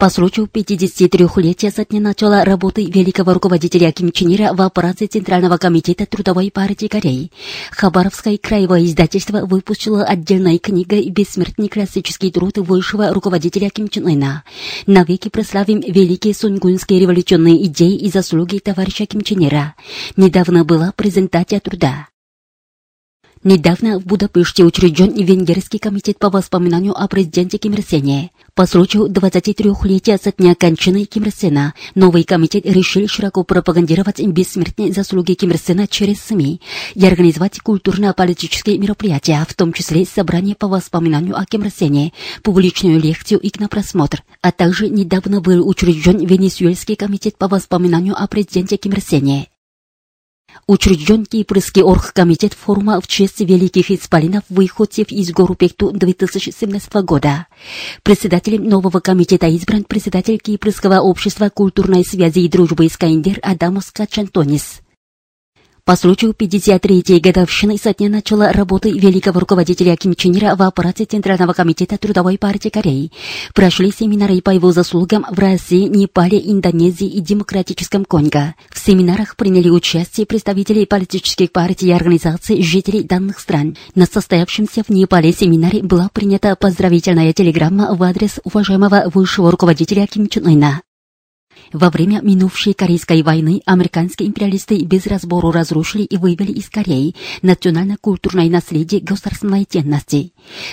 По случаю 53-летия со дня начала работы великого руководителя Ким Чен Ира в аппарате Центрального комитета Трудовой партии Кореи, Хабаровское краевое издательство выпустило отдельной книгой «Бессмертный классический труд высшего руководителя Ким Чен Ына». Навеки прославим великие сунгунские революционные идеи и заслуги товарища Ким Чен Ира. Недавно была презентация труда. Недавно в Будапеште учрежден Венгерский комитет по воспоминанию о президенте Ким Ир Сене. По случаю 23-летия со дня кончины Ким Ир Сена, новый комитет решил широко пропагандировать бессмертные заслуги Ким Ир Сена через СМИ и организовать культурно-политические мероприятия, в том числе собрание по воспоминанию о Ким Ир Сене, публичную лекцию и кинопросмотр, а также недавно был учрежден Венесуэльский комитет по воспоминанию о президенте Ким Ир Сене. Учрежден Кипрский оргкомитет форума в честь великих исполинов выходцев из Горупекту 2017 года. Председателем нового комитета избран председатель Кипрского общества культурной связи и дружбы Искандер Адамус Качантонис. По случаю 53-й годовщины со дня начала работы великого руководителя Ким Чен Ира в аппарате Центрального комитета Трудовой партии Кореи прошли семинары по его заслугам в России, Непале, Индонезии и Демократическом Конго. В семинарах приняли участие представители политических партий и организаций жителей данных стран. На состоявшемся в Непале семинаре была принята поздравительная телеграмма в адрес уважаемого высшего руководителя Ким Чен Ына. Во время минувшей Корейской войны американские империалисты без разбору разрушили и вывели из Кореи национально-культурное наследие государственной ценности.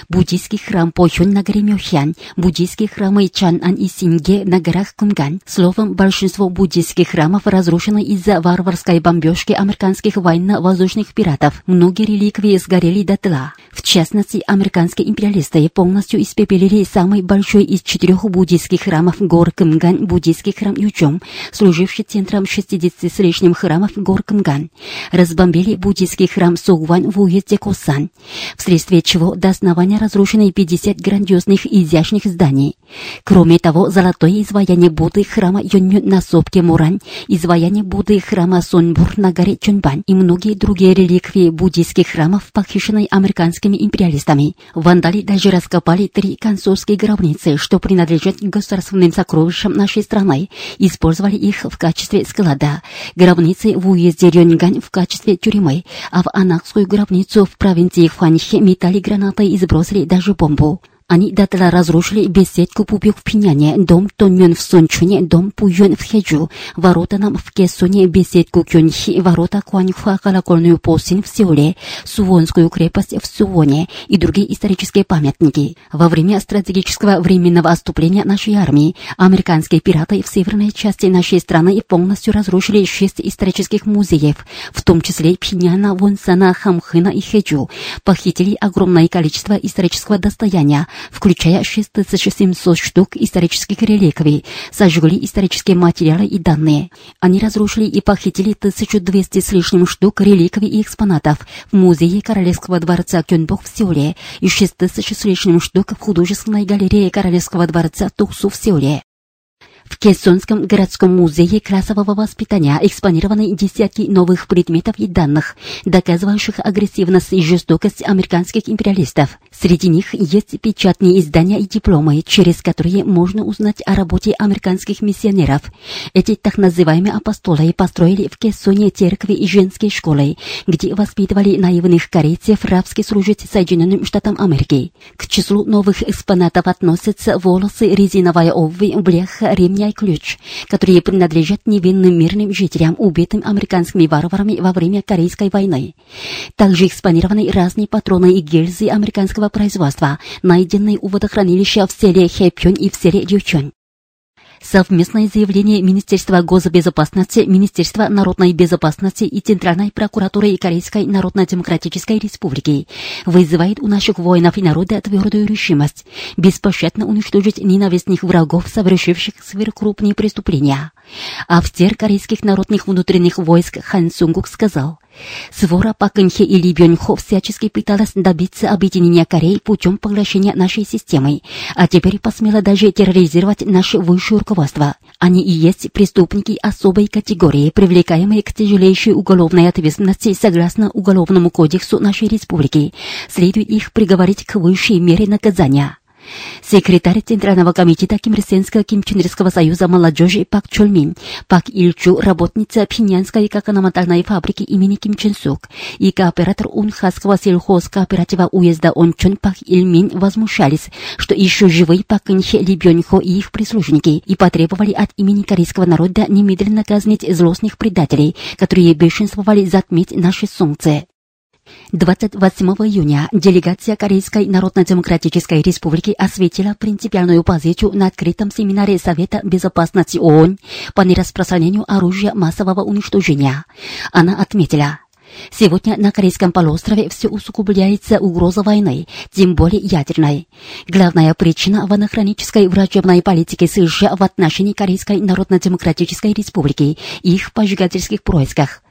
Буддийский храм Похён на горе Мёхян, буддийские храмы Чан-Ан и Синге на горах Кумган. Словом, большинство буддийских храмов разрушено из-за варварской бомбежки американских военно-воздушных пиратов. Многие реликвии сгорели дотла. В частности, американские империалисты полностью испепелили самый большой из четырех буддийских храмов гор Кымган, буддийский храм Ючом, служивший центром 60 с лишним храмов гор Кымган. Разбомбили буддийский храм Сугван в уезде Косан, вследствие чего до основания разрушены 50 грандиозных и изящных зданий. Кроме того, золотое изваяние Будды храма Йонмю на сопке Мурань, изваяние Будды храма Сонбур на горе Чунбань и многие другие реликвии буддийских храмов похищены американскими империалистами. Вандали даже раскопали три консульские гробницы, что принадлежат государственным сокровищам нашей страны, использовали их в качестве склада. Гробницы в уезде Рёнгань в качестве тюрьмы, а в Анакскую гробницу в провинции Хуанхе метали гранаты и сбросили даже бомбу. Они дотла разрушили беседку Пупюк в Пиняне, дом Тоньон в Сончуне, дом Пуйон в Хеджу, ворота нам в Кессоне, беседку Кёнхи, ворота Куаньхуа, колокольную посень в Сеуле, Сувонскую крепость в Сувоне и другие исторические памятники. Во время стратегического временного отступления нашей армии американские пираты в северной части нашей страны полностью разрушили шесть исторических музеев, в том числе Пиняна, Вонсана, Хамхына и Хеджу, похитили огромное количество исторического достояния, включая 6700 штук исторических реликвий, сожгли исторические материалы и данные. Они разрушили и похитили 1200 с лишним штук реликвий и экспонатов в музее Королевского дворца Кёнбок в Сеуле и 6000 с лишним штук в художественной галерее Королевского дворца Тухсу в Сеуле. В Кессонском городском музее классового воспитания экспонированы десятки новых предметов и данных, доказывающих агрессивность и жестокость американских империалистов. Среди них есть печатные издания и дипломы, через которые можно узнать о работе американских миссионеров. Эти так называемые апостолы построили в Кессоне церкви и женские школы, где воспитывали наивных корейцев рабски служить Соединенным Штатам Америки. К числу новых экспонатов относятся волосы, резиновая обувь, бляха, ремня и ключ, которые принадлежат невинным мирным жителям, убитым американскими варварами во время Корейской войны. Также экспонированы разные патроны и гильзы американского производства, найденные у водохранилища в селе Хэпьон и в селе Дючон. Совместное заявление Министерства госбезопасности, Министерства народной безопасности и Центральной прокуратуры Корейской Народно-Демократической Республики вызывает у наших воинов и народа твердую решимость беспощадно уничтожить ненавистных врагов, совершивших сверхкрупные преступления. Офицер корейских народных внутренних войск Хан Сунгук сказал, Свора Пак Кын Хе и Ли Бёнь Хо всячески пыталась добиться объединения Кореи путем поглощения нашей системы, а теперь посмела даже терроризировать наше высшее руководство. Они и есть преступники особой категории, привлекаемые к тяжелейшей уголовной ответственности согласно Уголовному кодексу нашей республики. Следует их приговорить к высшей мере наказания. Секретарь Центрального комитета Кимрсенского Кимченерского союза молодежи Пак Чольмин, Пак Ильчу, работница Пхеньянской кокономонтальной фабрики имени Ким Чен Сук и кооператор Унхасского сельхозкооператива уезда Ончон Пак Ильмин возмущались, что еще живые Пак Кынхе Ли Бёньхо и их прислужники и потребовали от имени корейского народа немедленно казнить злостных предателей, которые бешенствовали затмить наше солнце. 28 июня делегация Корейской Народно-Демократической Республики осветила принципиальную позицию на открытом семинаре Совета Безопасности ООН по нераспространению оружия массового уничтожения. Она отметила, Сегодня на Корейском полуострове все усугубляется угроза войны, тем более ядерной. Главная причина в анахронической врачебной политике США в отношении Корейской Народно-Демократической Республики и их поджигательских происках.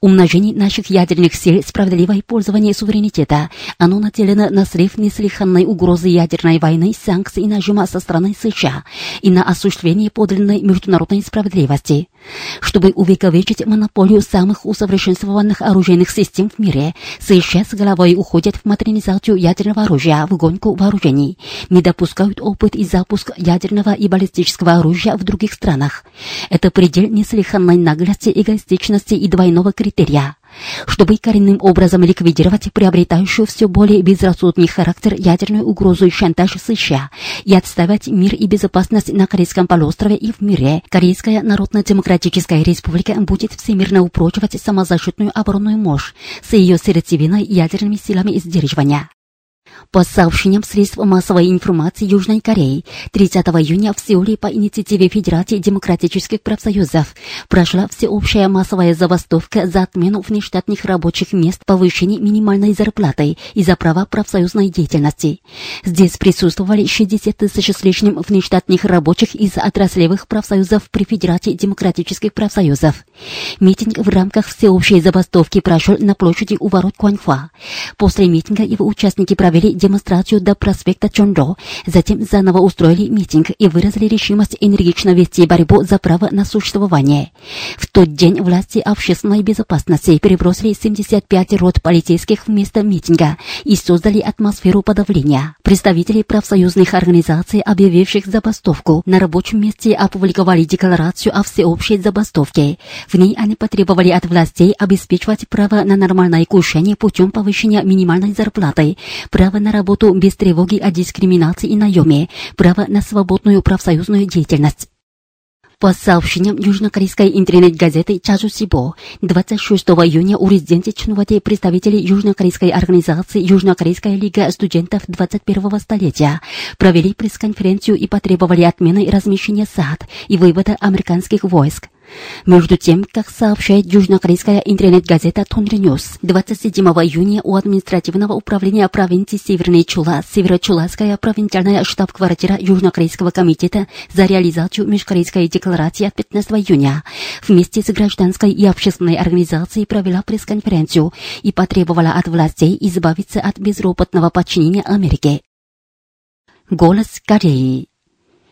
Умножение наших ядерных сил, справедливое пользование суверенитета. Оно нацелено на срыв неслыханной угрозы ядерной войны, санкций и нажима со стороны США и на осуществление подлинной международной справедливости. Чтобы увековечить монополию самых усовершенствованных оружейных систем в мире, США с головой уходят в модернизацию ядерного оружия в гонку вооружений, не допускают опыт и запуск ядерного и баллистического оружия в других странах. Это предел неслыханной наглости, эгоистичности и двойного критерия чтобы коренным образом ликвидировать приобретающую все более безрассудный характер ядерную угрозу и шантаж США и отставить мир и безопасность на Корейском полуострове и в мире, Корейская Народно-Демократическая Республика будет всемирно упрочивать самозащитную оборонную мощь с ее сердцевиной ядерными силами сдерживания. По сообщениям средств массовой информации Южной Кореи, 30 июня в Сеуле по инициативе Федерации демократических профсоюзов прошла всеобщая массовая забастовка за отмену внештатных рабочих мест, повышение минимальной зарплаты и за права профсоюзной деятельности. Здесь присутствовали 60 тысяч с лишним внештатных рабочих из отраслевых профсоюзов при Федерации демократических профсоюзов. Митинг в рамках всеобщей забастовки прошел на площади у ворот Куаньхуа. После митинга его участники провели провели демонстрацию до проспекта Чондо, затем заново устроили митинг и выразили решимость энергично вести борьбу за право на существование. В тот день власти общественной безопасности перебросили 75 рот полицейских вместо митинга и создали атмосферу подавления. Представители профсоюзных организаций, объявивших забастовку, на рабочем месте опубликовали декларацию о всеобщей забастовке. В ней они потребовали от властей обеспечивать право на нормальное кушание путем повышения минимальной зарплаты, право на работу без тревоги о дискриминации и наеме, право на свободную профсоюзную деятельность. По сообщениям южнокорейской интернет-газеты Чажу Сибо, 26 июня у резиденции Чунвати представители южнокорейской организации Южнокорейская лига студентов 21 столетия провели пресс-конференцию и потребовали отмены размещения САД и вывода американских войск. Между тем, как сообщает южнокорейская интернет-газета Тонри Ньюс, 27 июня у административного управления провинции Северный Чула, Северо-Чуласская провинциальная штаб-квартира Южнокорейского комитета за реализацию межкорейской декларации от 15 июня вместе с гражданской и общественной организацией провела пресс-конференцию и потребовала от властей избавиться от безропотного подчинения Америке. Голос Кореи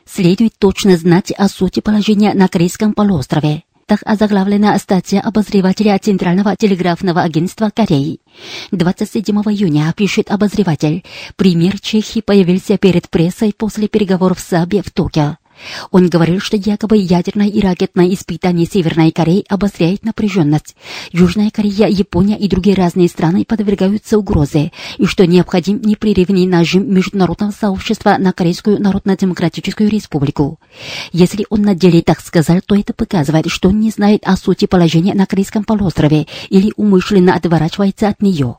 следует точно знать о сути положения на Корейском полуострове. Так озаглавлена статья обозревателя Центрального телеграфного агентства Кореи. 27 июня пишет обозреватель. Пример Чехии появился перед прессой после переговоров с Абе в Токио. Он говорил, что якобы ядерное и ракетное испытание Северной Кореи обостряет напряженность. Южная Корея, Япония и другие разные страны подвергаются угрозе, и что необходим непрерывный нажим международного сообщества на Корейскую Народно-Демократическую Республику. Если он на деле так сказал, то это показывает, что он не знает о сути положения на Корейском полуострове или умышленно отворачивается от нее.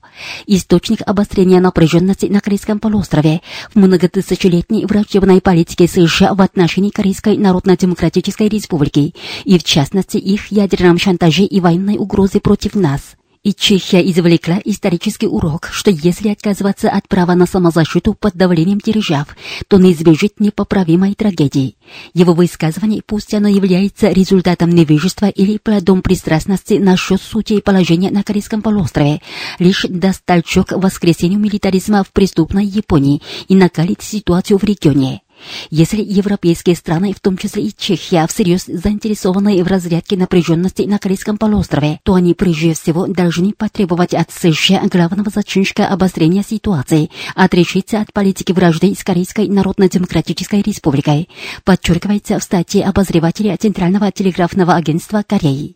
Источник обострения напряженности на Корейском полуострове в многотысячелетней врачебной политике США в отношении Корейской Народно-Демократической Республики и, в частности, их ядерном шантаже и военной угрозе против нас. И Чехия извлекла исторический урок, что если отказываться от права на самозащиту под давлением держав, то не избежит непоправимой трагедии. Его высказывание, пусть оно является результатом невежества или плодом пристрастности насчет сути и положения на Корейском полуострове, лишь даст толчок воскресению милитаризма в преступной Японии и накалит ситуацию в регионе. Если европейские страны, в том числе и Чехия, всерьез заинтересованы в разрядке напряженности на Корейском полуострове, то они прежде всего должны потребовать от США главного зачинщика обострения ситуации, отрешиться от политики вражды с Корейской Народно-Демократической Республикой, подчеркивается в статье обозревателя Центрального телеграфного агентства Кореи.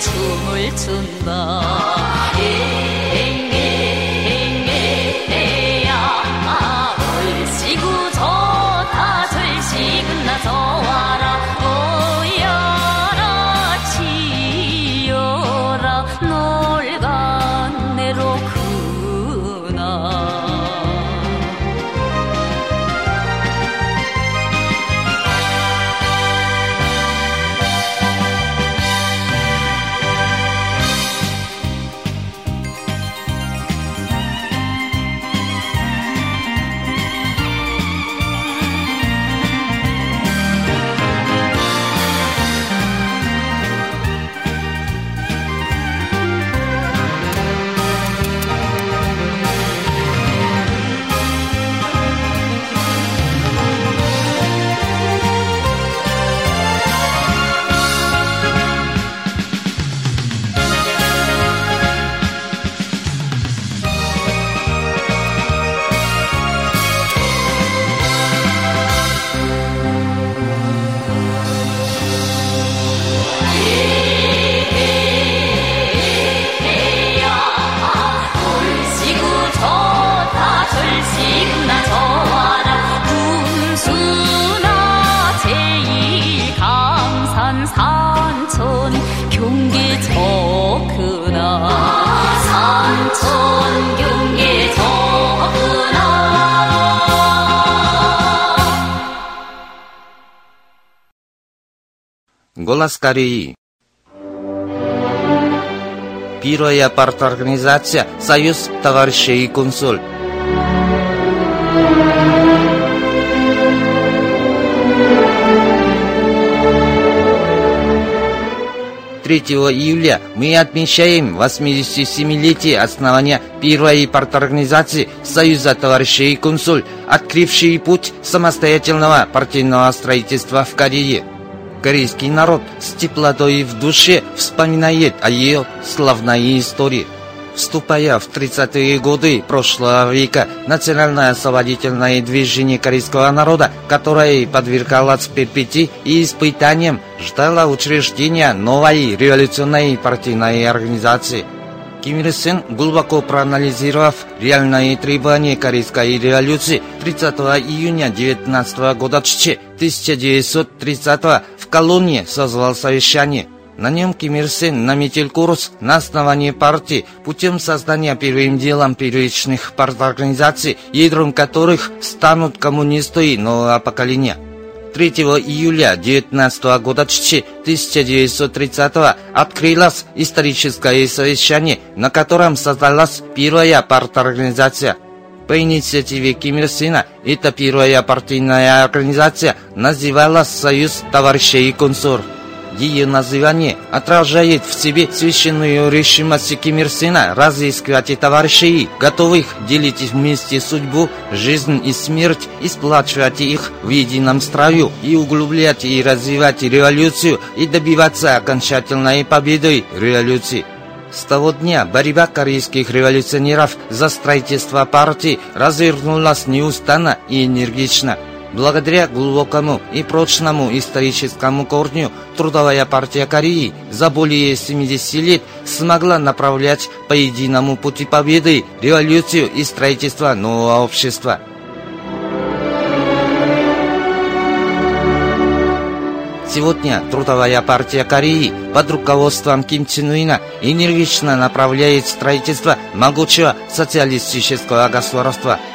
춤을 춘다 Голос Кореи. Первая парторганизация «Союз товарищей консуль». Третьего июля мы отмечаем 87-летие основания первой парторганизации Союза товарищей консуль, открывшей путь самостоятельного партийного строительства в Корее. Корейский народ с теплотой в душе вспоминает о ее славной истории. Вступая в 30-е годы прошлого века, национальное освободительное движение корейского народа, которое подвергалось перипетии и испытаниям, ждало учреждения новой революционной партийной организации. Ким Ир Сен, глубоко проанализировав реальные требования корейской революции 30 июня 19 года 1930 в колонии созвал совещание. На нем Ким Ир Сен наметил курс на основании партии путем создания первым делом первичных парторганизаций, ядром которых станут коммунисты нового поколения. 3 июля 19 года 1930 открылось историческое совещание, на котором создалась первая парторганизация. По инициативе Ким Ир Сена эта первая партийная организация называлась «Союз товарищей консур». Ее название отражает в себе священную решимость Ким Ир Сена разыскивать товарищей, готовых делить вместе судьбу, жизнь и смерть, и сплачивать их в едином строю, и углублять и развивать революцию, и добиваться окончательной победы революции. С того дня борьба корейских революционеров за строительство партии развернулась неустанно и энергично. Благодаря глубокому и прочному историческому корню Трудовая партия Кореи за более 70 лет смогла направлять по единому пути победы революцию и строительство нового общества. Сегодня Трудовая партия Кореи под руководством Ким Чен Уина энергично направляет строительство могучего социалистического государства –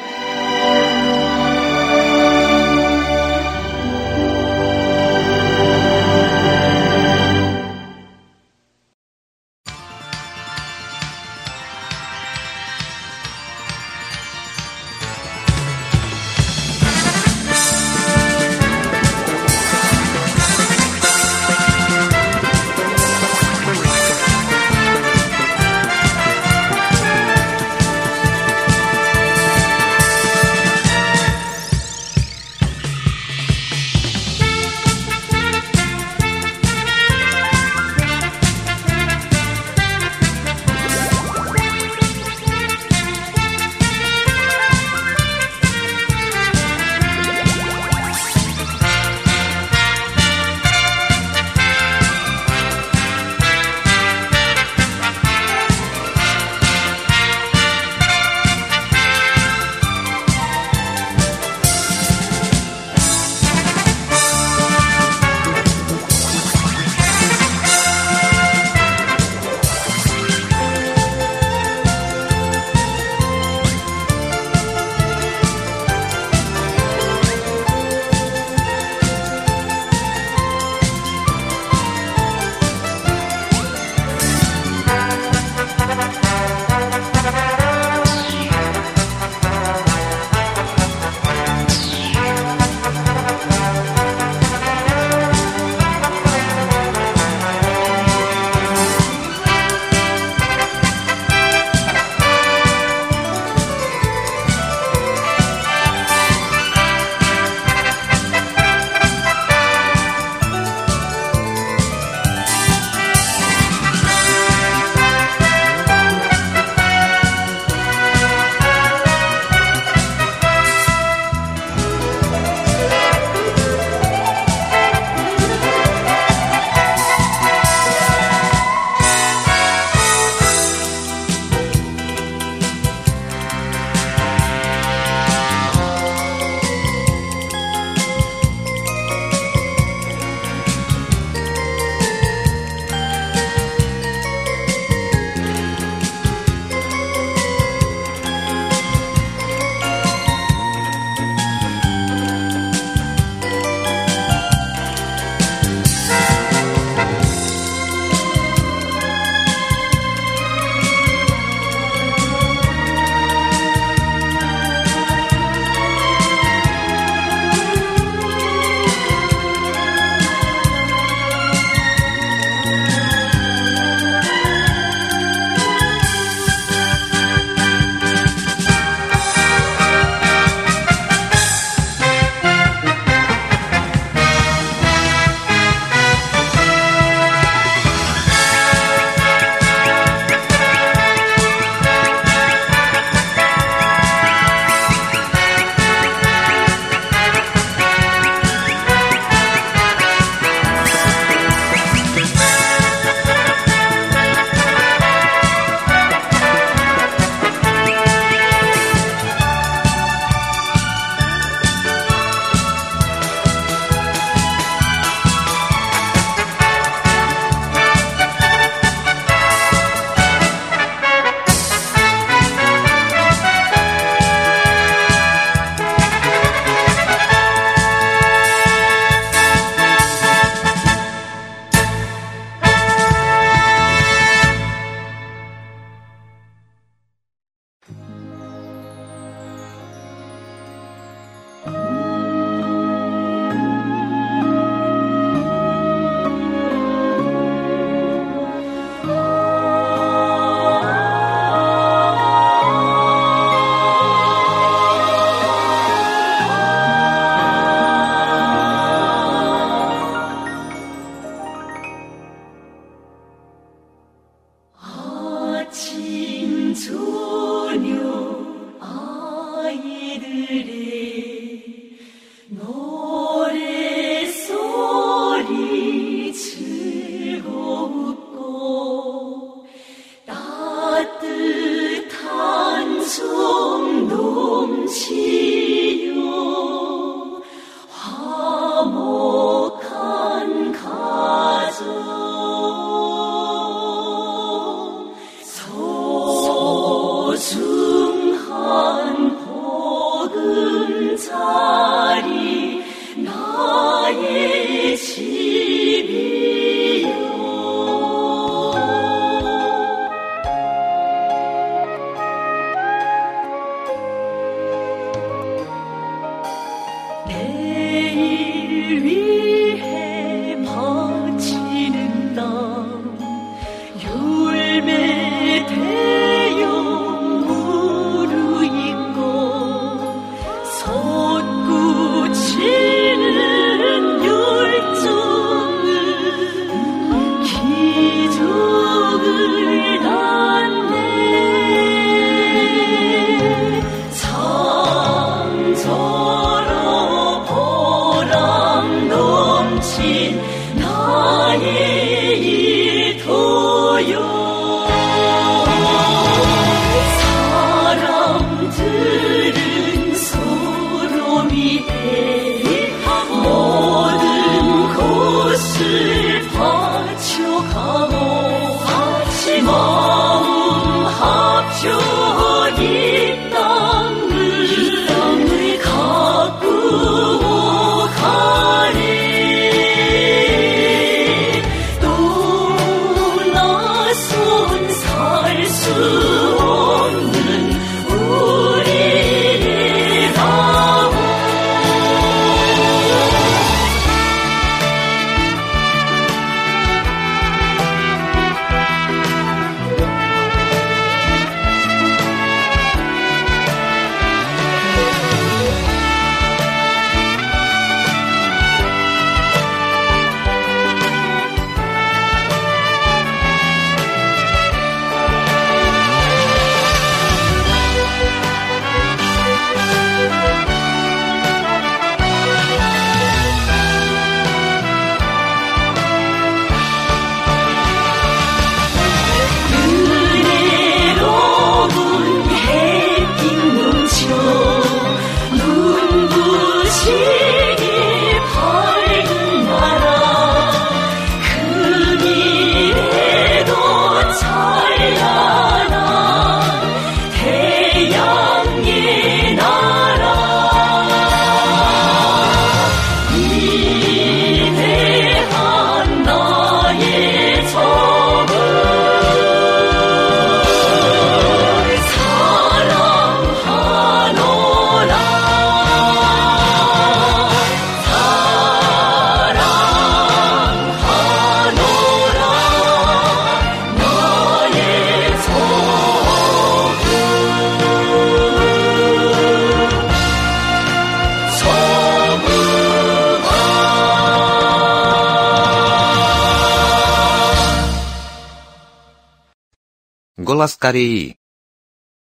Голос Кореи.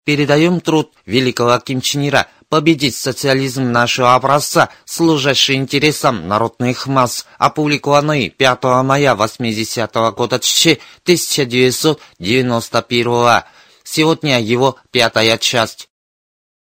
Передаем труд великого Ким Чен Ира победить социализм нашего образца, служащий интересам народных масс, опубликованный 5 мая 80 года 1991 Сегодня его пятая часть.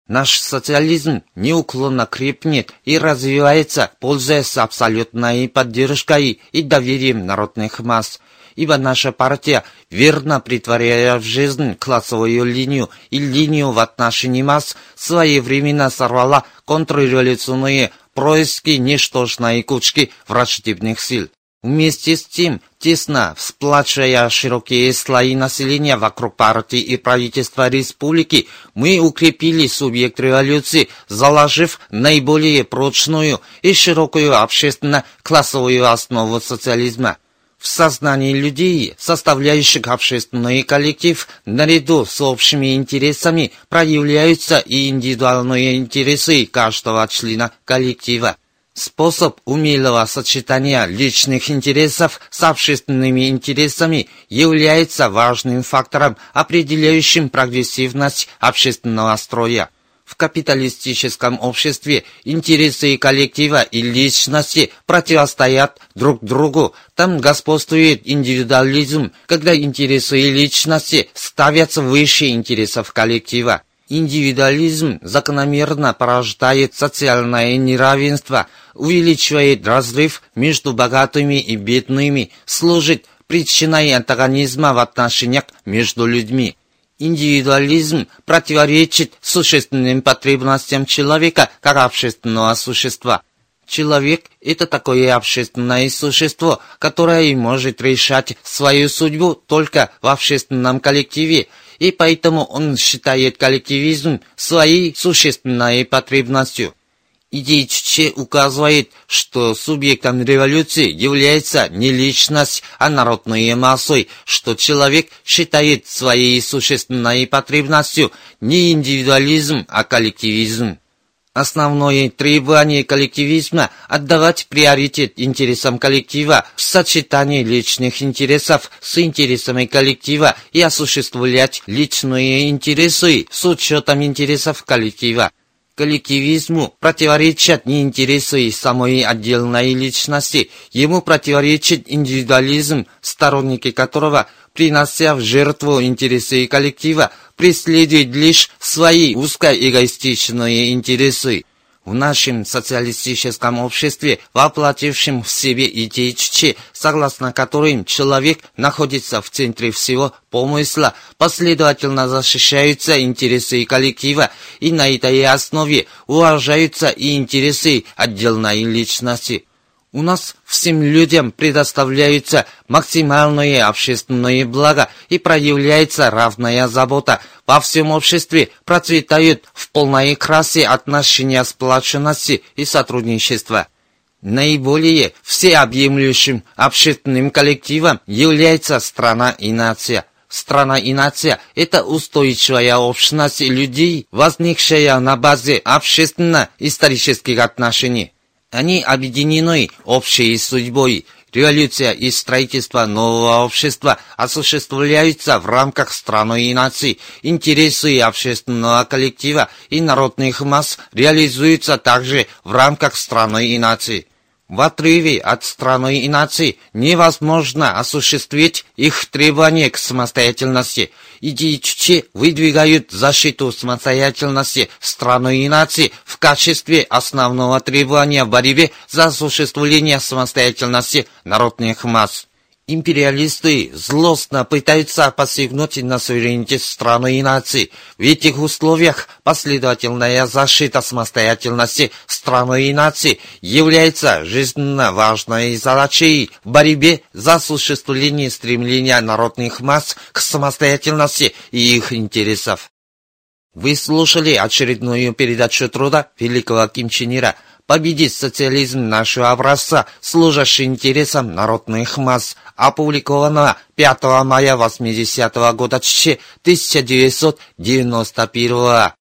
Наш социализм неуклонно крепнет и развивается, пользуясь абсолютной поддержкой и доверием народных масс. Ибо наша партия, верно притворяя в жизнь классовую линию и линию в отношении масс, своевременно сорвала контрреволюционные происки ничтожной кучки враждебных сил. Вместе с тем, тесно сплачивая широкие слои населения вокруг партии и правительства республики, мы укрепили субъект революции, заложив наиболее прочную и широкую общественно-классовую основу социализма. В сознании людей, составляющих общественный коллектив, наряду с общими интересами проявляются и индивидуальные интересы каждого члена коллектива. Способ умелого сочетания личных интересов с общественными интересами является важным фактором, определяющим прогрессивность общественного строя. Капиталистическом обществе интересы коллектива и личности противостоят друг другу. Там господствует индивидуализм, когда интересы и личности ставятся выше интересов коллектива. Индивидуализм закономерно порождает социальное неравенство, увеличивает разрыв между богатыми и бедными, служит причиной антагонизма в отношениях между людьми. Индивидуализм противоречит существенным потребностям человека как общественного существа. Человек – это такое общественное существо, которое может решать свою судьбу только в общественном коллективе, и поэтому он считает коллективизм своей существенной потребностью. Идея указывает, что субъектом революции является не личность, а народная масса, что человек считает своей существенной потребностью не индивидуализм, а коллективизм. Основное требование коллективизма – отдавать приоритет интересам коллектива в сочетании личных интересов с интересами коллектива и осуществлять личные интересы с учетом интересов коллектива коллективизму противоречат не интересы самой отдельной личности, ему противоречит индивидуализм, сторонники которого, принося в жертву интересы коллектива, преследуют лишь свои узкоэгоистичные интересы. В нашем социалистическом обществе, воплотившем в себе идеи Чичи, согласно которым человек находится в центре всего помысла, последовательно защищаются интересы коллектива, и на этой основе уважаются и интересы отдельной личности. У нас всем людям предоставляются максимальные общественные блага и проявляется равная забота. Во всем обществе процветают в полной красе отношения сплоченности и сотрудничества. Наиболее всеобъемлющим общественным коллективом является страна и нация. Страна и нация – это устойчивая общность людей, возникшая на базе общественно-исторических отношений. Они объединены общей судьбой. Революция и строительство нового общества осуществляются в рамках страны и нации. Интересы общественного коллектива и народных масс реализуются также в рамках страны и нации. В отрыве от страны и нации невозможно осуществить их требования к самостоятельности. Идеи Чуче выдвигают защиту самостоятельности страны и нации в качестве основного требования в борьбе за осуществление самостоятельности народных масс. Империалисты злостно пытаются посягнуть на суверенитет страны и нации. В этих условиях последовательная защита самостоятельности страны и нации является жизненно важной задачей в борьбе за осуществление стремления народных масс к самостоятельности и их интересов. Вы слушали очередную передачу труда великого Ким Чен победить социализм нашего образца, служащий интересам народных масс, опубликованного 5 мая 80 -го года 1991아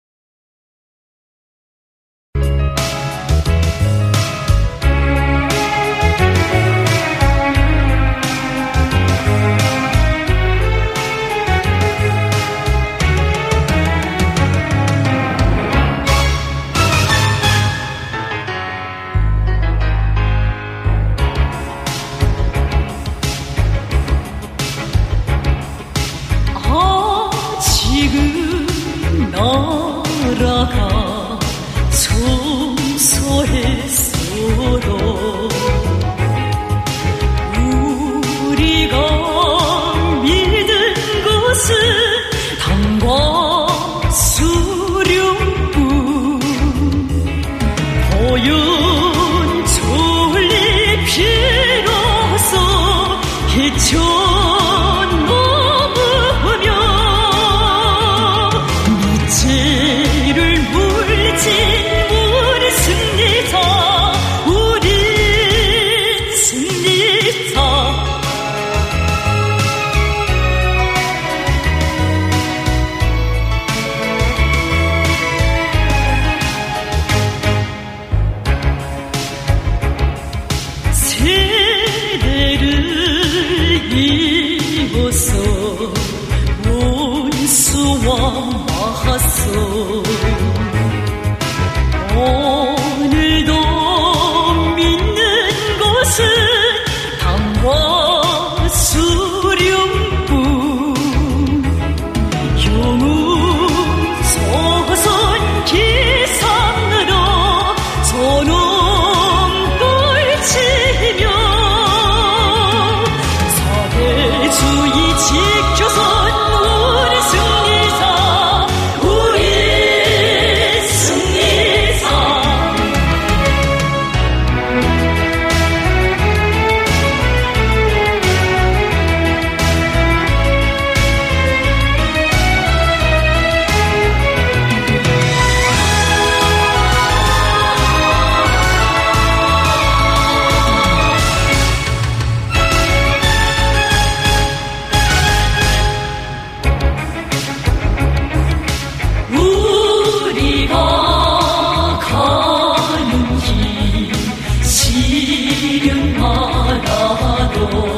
Oh